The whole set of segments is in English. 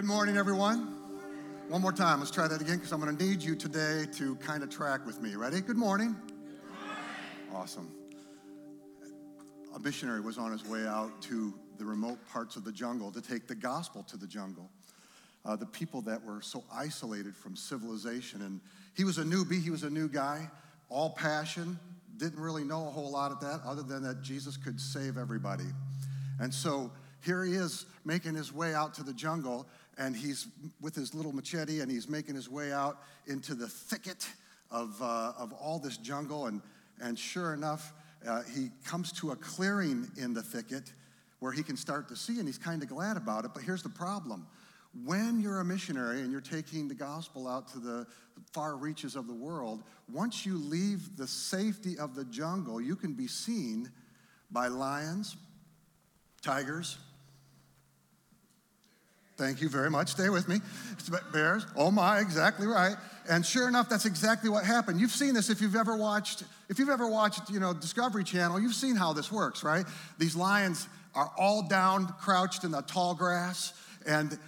Good morning, everyone. One more time. Let's try that again because I'm going to need you today to kind of track with me. Ready? Good morning. Good morning. Awesome. A missionary was on his way out to the remote parts of the jungle to take the gospel to the jungle. Uh, the people that were so isolated from civilization. And he was a newbie, he was a new guy, all passion, didn't really know a whole lot of that other than that Jesus could save everybody. And so here he is making his way out to the jungle, and he's with his little machete, and he's making his way out into the thicket of, uh, of all this jungle. And, and sure enough, uh, he comes to a clearing in the thicket where he can start to see, and he's kind of glad about it. But here's the problem when you're a missionary and you're taking the gospel out to the far reaches of the world, once you leave the safety of the jungle, you can be seen by lions, tigers, Thank you very much. Stay with me. Bears. Oh my, exactly right. And sure enough, that's exactly what happened. You've seen this if you've ever watched, if you've ever watched, you know, Discovery Channel, you've seen how this works, right? These lions are all down, crouched in the tall grass, and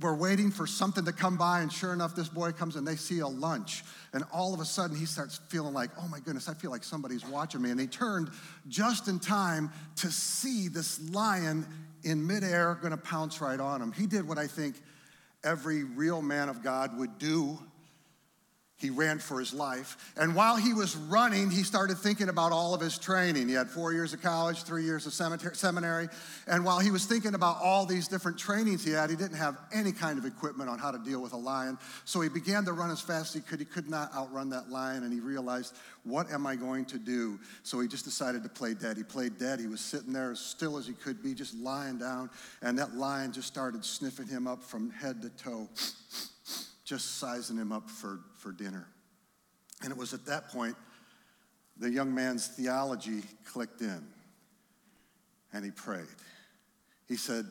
we're waiting for something to come by, and sure enough, this boy comes and they see a lunch. And all of a sudden, he starts feeling like, oh my goodness, I feel like somebody's watching me. And he turned just in time to see this lion in midair to pounce right on him. He did what I think every real man of God would do he ran for his life. And while he was running, he started thinking about all of his training. He had four years of college, three years of seminary. And while he was thinking about all these different trainings he had, he didn't have any kind of equipment on how to deal with a lion. So he began to run as fast as he could. He could not outrun that lion. And he realized, what am I going to do? So he just decided to play dead. He played dead. He was sitting there as still as he could be, just lying down. And that lion just started sniffing him up from head to toe just sizing him up for, for dinner. And it was at that point the young man's theology clicked in and he prayed. He said,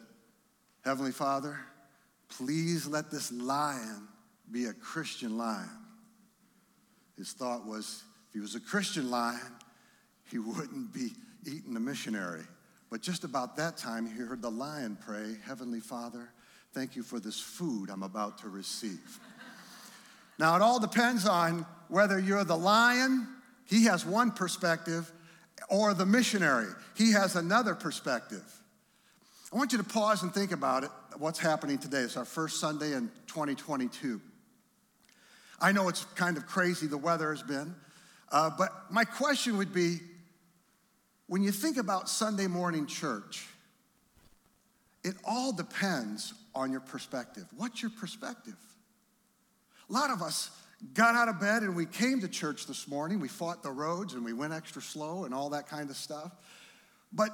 Heavenly Father, please let this lion be a Christian lion. His thought was if he was a Christian lion, he wouldn't be eating a missionary. But just about that time, he heard the lion pray, Heavenly Father, thank you for this food I'm about to receive. Now, it all depends on whether you're the lion, he has one perspective, or the missionary, he has another perspective. I want you to pause and think about it, what's happening today. It's our first Sunday in 2022. I know it's kind of crazy, the weather has been, uh, but my question would be when you think about Sunday morning church, it all depends on your perspective. What's your perspective? A lot of us got out of bed and we came to church this morning. We fought the roads and we went extra slow and all that kind of stuff. But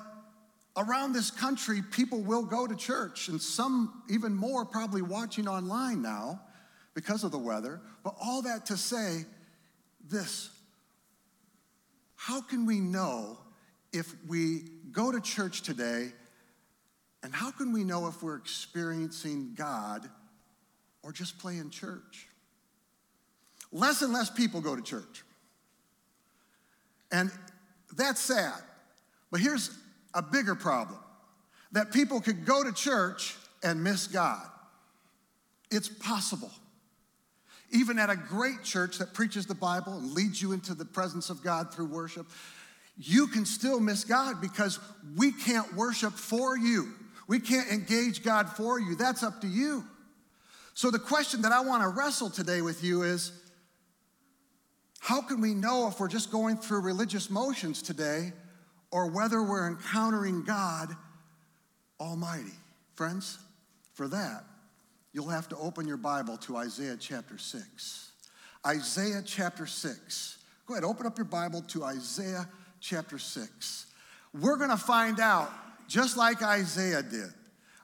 around this country, people will go to church, and some even more probably watching online now because of the weather. But all that to say this how can we know if we go to church today, and how can we know if we're experiencing God or just playing church? less and less people go to church. And that's sad. But here's a bigger problem that people could go to church and miss God. It's possible. Even at a great church that preaches the Bible and leads you into the presence of God through worship, you can still miss God because we can't worship for you. We can't engage God for you. That's up to you. So, the question that I want to wrestle today with you is how can we know if we're just going through religious motions today or whether we're encountering God Almighty? Friends, for that, you'll have to open your Bible to Isaiah chapter 6. Isaiah chapter 6. Go ahead, open up your Bible to Isaiah chapter 6. We're going to find out, just like Isaiah did.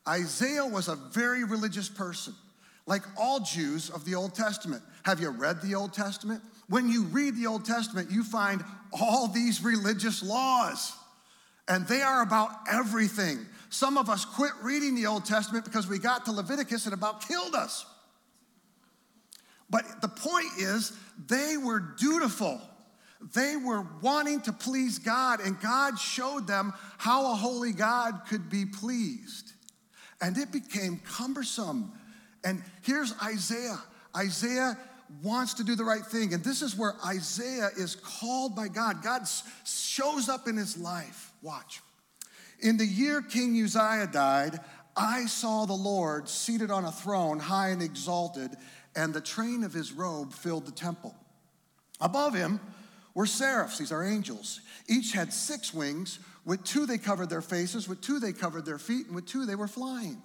Isaiah was a very religious person, like all Jews of the Old Testament. Have you read the Old Testament? when you read the Old Testament, you find all these religious laws, and they are about everything. Some of us quit reading the Old Testament because we got to Leviticus and about killed us. But the point is, they were dutiful. They were wanting to please God, and God showed them how a holy God could be pleased. And it became cumbersome And here's Isaiah. Isaiah wants to do the right thing. And this is where Isaiah is called by God. God shows up in his life. Watch. In the year King Uzziah died, I saw the Lord seated on a throne, high and exalted, and the train of his robe filled the temple. Above him were seraphs, these are angels. Each had six wings. With two they covered their faces, with two they covered their feet, and with two they were flying.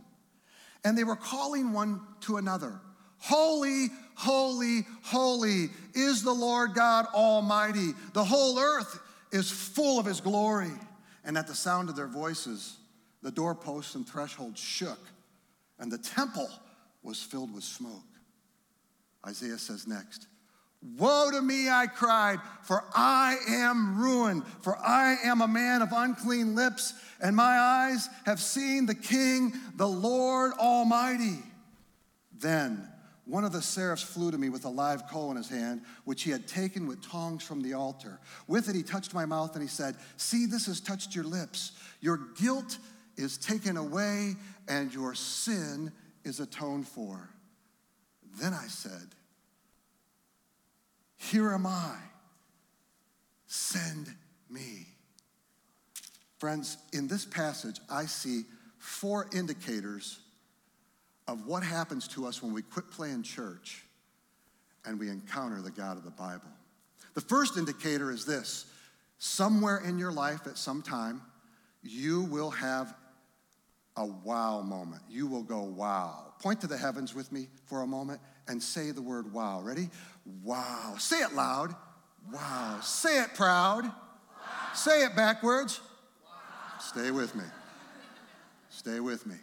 And they were calling one to another Holy, holy, holy is the Lord God Almighty. The whole earth is full of his glory. And at the sound of their voices, the doorposts and thresholds shook, and the temple was filled with smoke. Isaiah says next, Woe to me, I cried, for I am ruined, for I am a man of unclean lips, and my eyes have seen the King, the Lord Almighty. Then one of the seraphs flew to me with a live coal in his hand, which he had taken with tongs from the altar. With it, he touched my mouth and he said, See, this has touched your lips. Your guilt is taken away, and your sin is atoned for. Then I said, Here am I. Send me. Friends, in this passage, I see four indicators of what happens to us when we quit playing church and we encounter the God of the Bible. The first indicator is this somewhere in your life at some time, you will have a wow moment. You will go, wow. Point to the heavens with me for a moment and say the word wow. Ready? Wow. Say it loud. Wow. Say it proud. Wow. Say it backwards. Wow. Stay with me. Stay with me.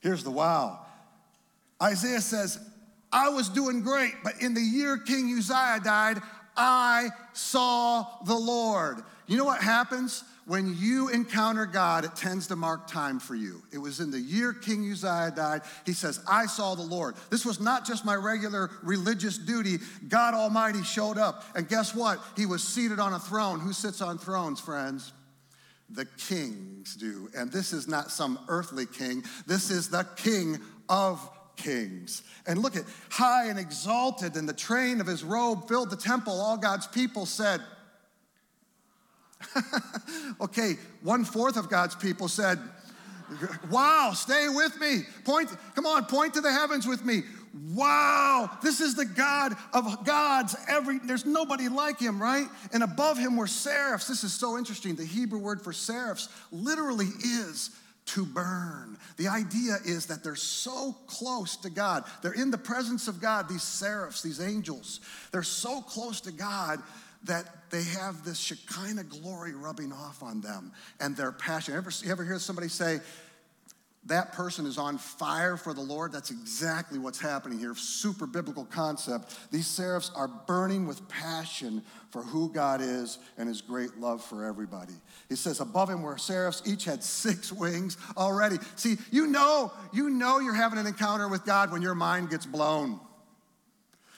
Here's the wow. Isaiah says, I was doing great, but in the year King Uzziah died, I saw the Lord. You know what happens? When you encounter God, it tends to mark time for you. It was in the year King Uzziah died. He says, I saw the Lord. This was not just my regular religious duty. God Almighty showed up. And guess what? He was seated on a throne. Who sits on thrones, friends? the kings do. And this is not some earthly king, this is the king of kings. And look at high and exalted, and the train of his robe filled the temple. All God's people said, okay, one fourth of God's people said, Wow, stay with me. Point, come on, point to the heavens with me. Wow, this is the God of gods. Every there's nobody like him, right? And above him were seraphs. This is so interesting. The Hebrew word for seraphs literally is to burn. The idea is that they're so close to God. They're in the presence of God, these seraphs, these angels. They're so close to God that they have this Shekinah glory rubbing off on them and their passion. Ever, you ever hear somebody say, that person is on fire for the Lord. That's exactly what's happening here. Super biblical concept. These seraphs are burning with passion for who God is and his great love for everybody. He says, above him were seraphs, each had six wings already. See, you know, you know you're having an encounter with God when your mind gets blown.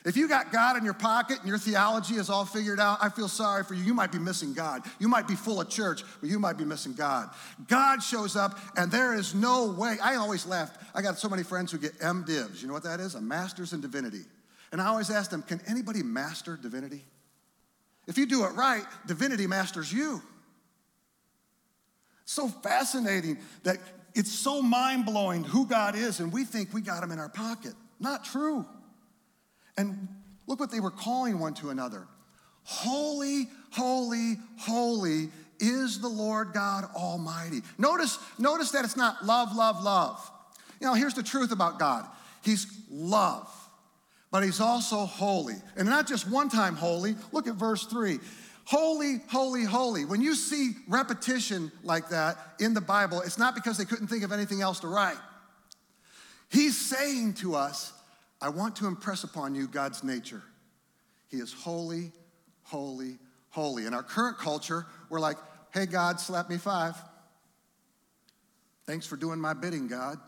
If you got God in your pocket and your theology is all figured out, I feel sorry for you. You might be missing God. You might be full of church, but you might be missing God. God shows up, and there is no way. I always laugh. I got so many friends who get MDivs. You know what that is? A master's in divinity. And I always ask them, can anybody master divinity? If you do it right, divinity masters you. So fascinating that it's so mind blowing who God is, and we think we got him in our pocket. Not true. And look what they were calling one to another Holy, holy, holy is the Lord God Almighty. Notice, notice that it's not love, love, love. You know, here's the truth about God He's love, but He's also holy. And not just one time holy. Look at verse 3. Holy, holy, holy. When you see repetition like that in the Bible, it's not because they couldn't think of anything else to write. He's saying to us, I want to impress upon you God's nature. He is holy, holy, holy. In our current culture, we're like, hey, God, slap me five. Thanks for doing my bidding, God.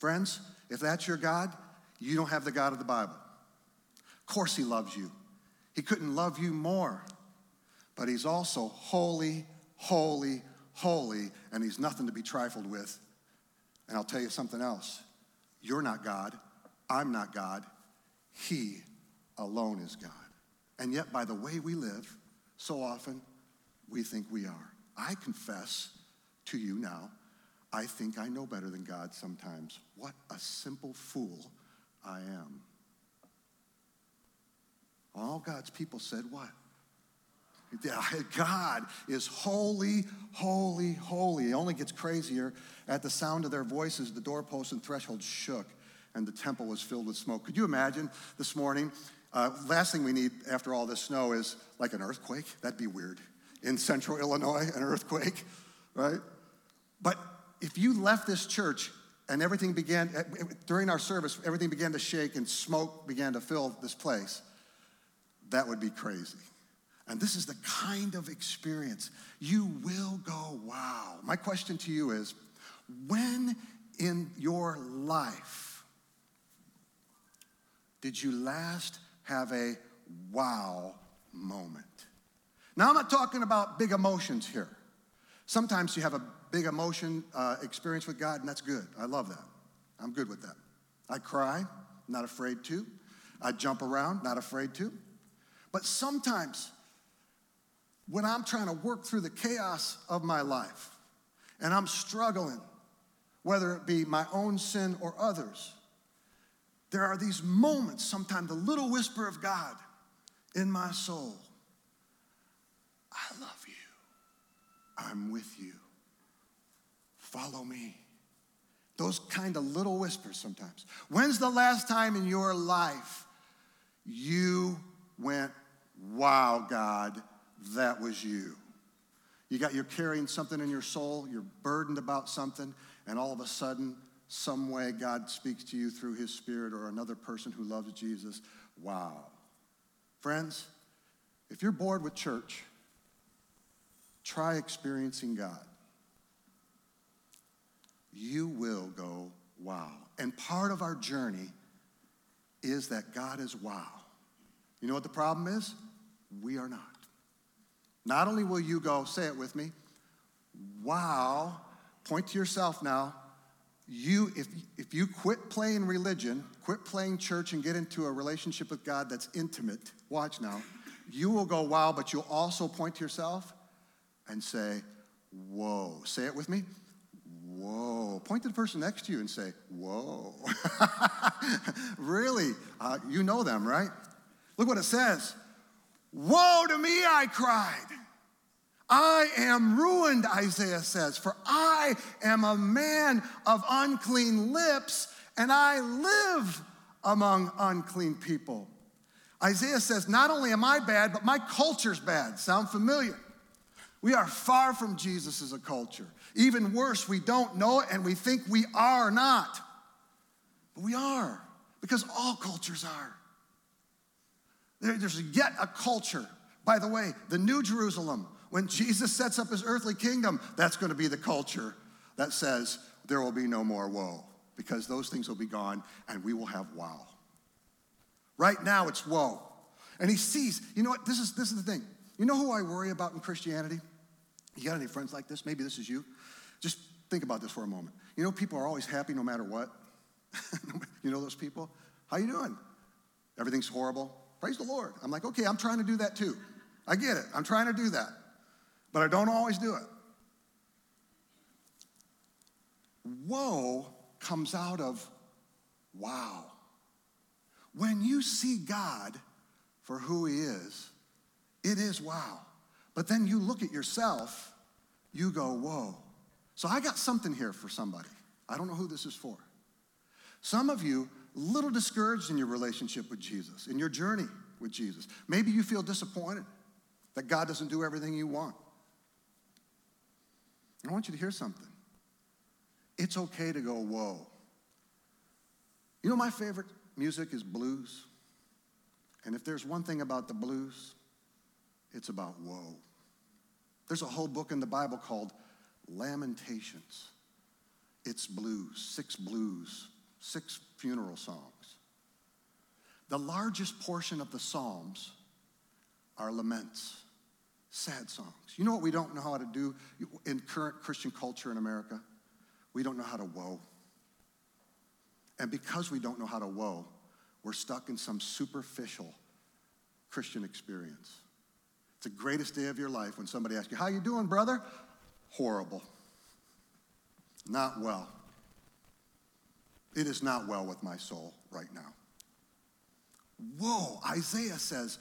Friends, if that's your God, you don't have the God of the Bible. Of course, He loves you. He couldn't love you more. But He's also holy, holy, holy, and He's nothing to be trifled with. And I'll tell you something else You're not God. I'm not God. He alone is God. And yet, by the way we live, so often we think we are. I confess to you now, I think I know better than God sometimes. What a simple fool I am. All God's people said, What? God is holy, holy, holy. It only gets crazier. At the sound of their voices, the doorposts and thresholds shook, and the temple was filled with smoke. Could you imagine this morning? Uh, last thing we need after all this snow is like an earthquake. That'd be weird. In central Illinois, an earthquake, right? But if you left this church and everything began, eh, during our service, everything began to shake and smoke began to fill this place, that would be crazy. And this is the kind of experience you will go, wow. My question to you is when in your life did you last have a wow moment? Now, I'm not talking about big emotions here. Sometimes you have a big emotion uh, experience with God, and that's good. I love that. I'm good with that. I cry, not afraid to. I jump around, not afraid to. But sometimes, when I'm trying to work through the chaos of my life and I'm struggling, whether it be my own sin or others, there are these moments, sometimes the little whisper of God in my soul I love you. I'm with you. Follow me. Those kind of little whispers sometimes. When's the last time in your life you went, Wow, God, that was you? You got you're carrying something in your soul, you're burdened about something, and all of a sudden, some way God speaks to you through his spirit or another person who loves Jesus. Wow. Friends, if you're bored with church, try experiencing God. You will go, wow. And part of our journey is that God is wow. You know what the problem is? We are not. Not only will you go, say it with me, wow, point to yourself now. You, if, if you quit playing religion, quit playing church, and get into a relationship with God that's intimate, watch now, you will go, wow, but you'll also point to yourself and say, whoa. Say it with me. Whoa. Point to the person next to you and say, whoa. really? Uh, you know them, right? Look what it says. Woe to me, I cried. I am ruined, Isaiah says, for I am a man of unclean lips, and I live among unclean people. Isaiah says, Not only am I bad, but my culture's bad. Sound familiar? We are far from Jesus as a culture. Even worse, we don't know it and we think we are not. But we are, because all cultures are. There's yet a culture. By the way, the New Jerusalem, when Jesus sets up his earthly kingdom, that's going to be the culture that says there will be no more woe because those things will be gone and we will have wow. Right now it's woe. And he sees, you know what? This is, this is the thing. You know who I worry about in Christianity? You got any friends like this? Maybe this is you. Just think about this for a moment. You know, people are always happy no matter what. you know those people? How you doing? Everything's horrible. Praise the Lord. I'm like, okay, I'm trying to do that too. I get it. I'm trying to do that. But I don't always do it. Woe comes out of wow. When you see God for who he is, it is wow. But then you look at yourself, you go, whoa. So I got something here for somebody. I don't know who this is for. Some of you, a little discouraged in your relationship with Jesus, in your journey with Jesus. Maybe you feel disappointed that God doesn't do everything you want. I want you to hear something. It's okay to go, whoa. You know, my favorite music is blues. And if there's one thing about the blues, it's about woe. There's a whole book in the Bible called Lamentations. It's blues, six blues, six funeral songs. The largest portion of the Psalms are laments, sad songs. You know what we don't know how to do in current Christian culture in America? We don't know how to woe. And because we don't know how to woe, we're stuck in some superficial Christian experience. It's the greatest day of your life when somebody asks you, How you doing, brother? Horrible. Not well. It is not well with my soul right now. Whoa, Isaiah says,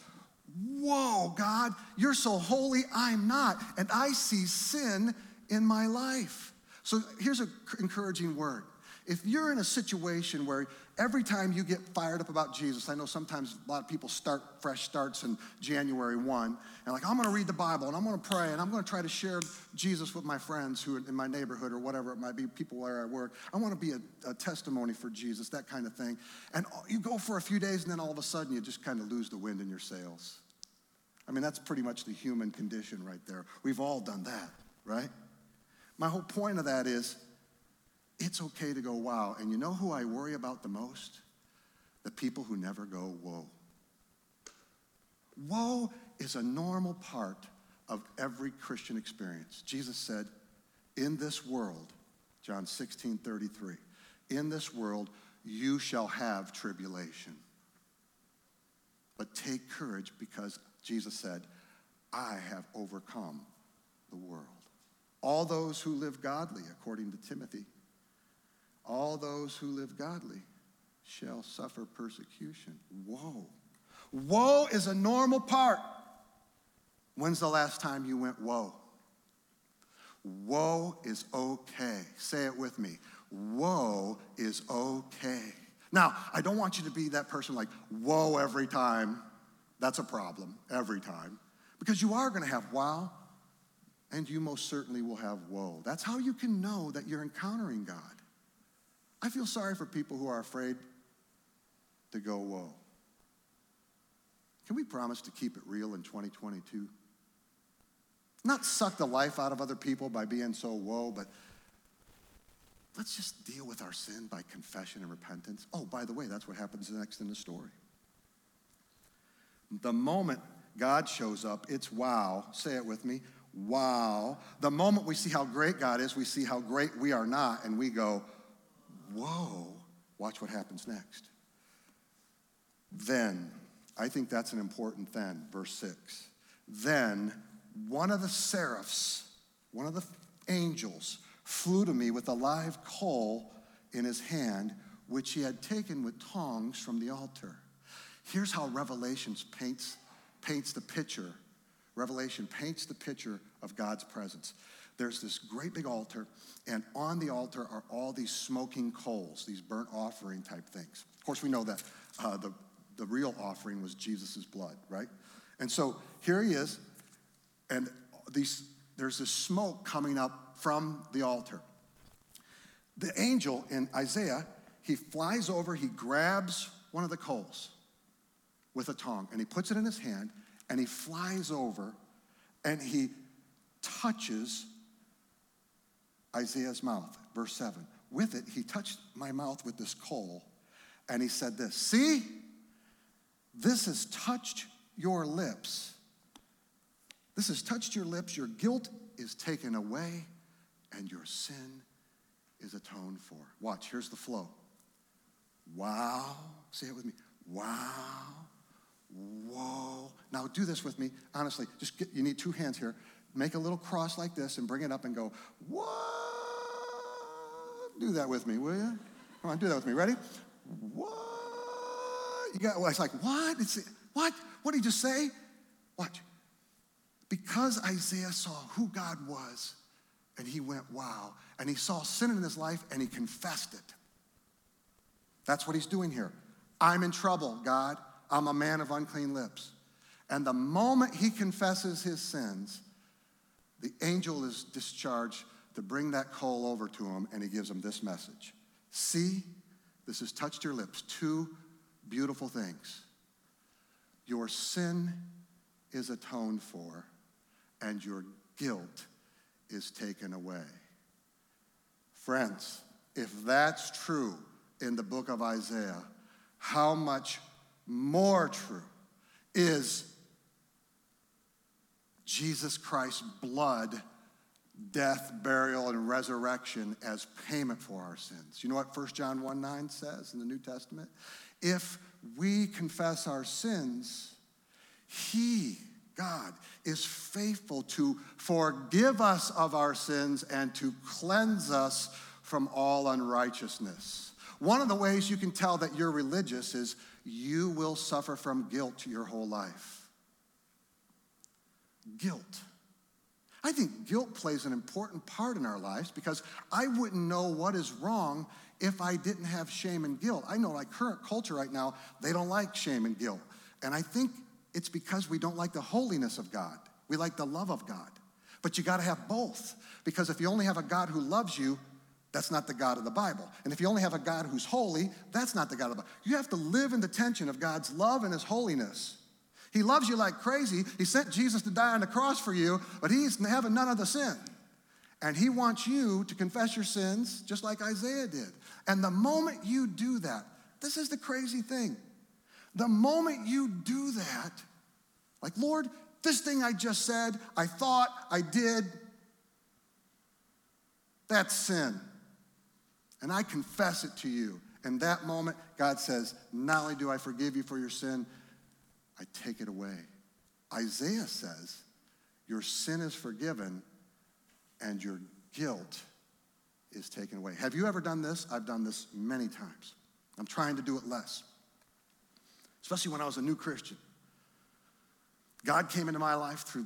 Whoa, God, you're so holy, I'm not. And I see sin in my life. So here's an encouraging word. If you're in a situation where every time you get fired up about Jesus, I know sometimes a lot of people start fresh starts in January 1, and like, I'm gonna read the Bible and I'm gonna pray and I'm gonna try to share Jesus with my friends who are in my neighborhood or whatever it might be, people where I work. I wanna be a, a testimony for Jesus, that kind of thing. And uh, you go for a few days and then all of a sudden you just kind of lose the wind in your sails. I mean, that's pretty much the human condition right there. We've all done that, right? My whole point of that is it's okay to go, wow. And you know who I worry about the most? The people who never go, whoa. Woe is a normal part of every Christian experience. Jesus said, In this world, John 16 33, in this world you shall have tribulation. But take courage because Jesus said, I have overcome the world. All those who live godly, according to Timothy, all those who live godly shall suffer persecution. Woe. Woe is a normal part. When's the last time you went, woe? Woe is okay. Say it with me. Woe is okay. Now, I don't want you to be that person like, whoa, every time. That's a problem, every time. Because you are going to have wow, and you most certainly will have woe. That's how you can know that you're encountering God. I feel sorry for people who are afraid to go, whoa. Can we promise to keep it real in 2022? Not suck the life out of other people by being so whoa, but let's just deal with our sin by confession and repentance. Oh, by the way, that's what happens next in the story. The moment God shows up, it's wow. Say it with me. Wow. The moment we see how great God is, we see how great we are not, and we go, whoa, watch what happens next. Then, I think that's an important then, verse 6. Then one of the seraphs, one of the angels, flew to me with a live coal in his hand, which he had taken with tongs from the altar. Here's how Revelations paints, paints the picture. Revelation paints the picture of God's presence there's this great big altar, and on the altar are all these smoking coals, these burnt offering type things. Of course, we know that uh, the, the real offering was Jesus' blood, right? And so here he is, and these, there's this smoke coming up from the altar. The angel in Isaiah, he flies over, he grabs one of the coals with a tongue, and he puts it in his hand, and he flies over, and he touches Isaiah's mouth, verse 7. With it, he touched my mouth with this coal, and he said this See, this has touched your lips. This has touched your lips. Your guilt is taken away, and your sin is atoned for. Watch, here's the flow. Wow. Say it with me. Wow. Whoa. Now do this with me. Honestly, just get, you need two hands here make a little cross like this and bring it up and go, what? Do that with me, will you? Come on, do that with me. Ready? What? You got, well, it's like, what? It's, what? What did he just say? Watch. Because Isaiah saw who God was, and he went, wow. And he saw sin in his life, and he confessed it. That's what he's doing here. I'm in trouble, God. I'm a man of unclean lips. And the moment he confesses his sins, the angel is discharged to bring that coal over to him, and he gives him this message See, this has touched your lips. Two beautiful things. Your sin is atoned for, and your guilt is taken away. Friends, if that's true in the book of Isaiah, how much more true is Jesus Christ's blood death, burial, and resurrection as payment for our sins. You know what 1 John 1 9 says in the New Testament? If we confess our sins, He, God, is faithful to forgive us of our sins and to cleanse us from all unrighteousness. One of the ways you can tell that you're religious is you will suffer from guilt your whole life. Guilt. I think guilt plays an important part in our lives because I wouldn't know what is wrong if I didn't have shame and guilt. I know, like current culture right now, they don't like shame and guilt. And I think it's because we don't like the holiness of God. We like the love of God. But you got to have both because if you only have a God who loves you, that's not the God of the Bible. And if you only have a God who's holy, that's not the God of the Bible. You have to live in the tension of God's love and his holiness. He loves you like crazy. He sent Jesus to die on the cross for you, but he's having none of the sin. And he wants you to confess your sins just like Isaiah did. And the moment you do that, this is the crazy thing. The moment you do that, like, Lord, this thing I just said, I thought, I did, that's sin. And I confess it to you. In that moment, God says, Not only do I forgive you for your sin, I take it away. Isaiah says, Your sin is forgiven and your guilt is taken away. Have you ever done this? I've done this many times. I'm trying to do it less, especially when I was a new Christian. God came into my life through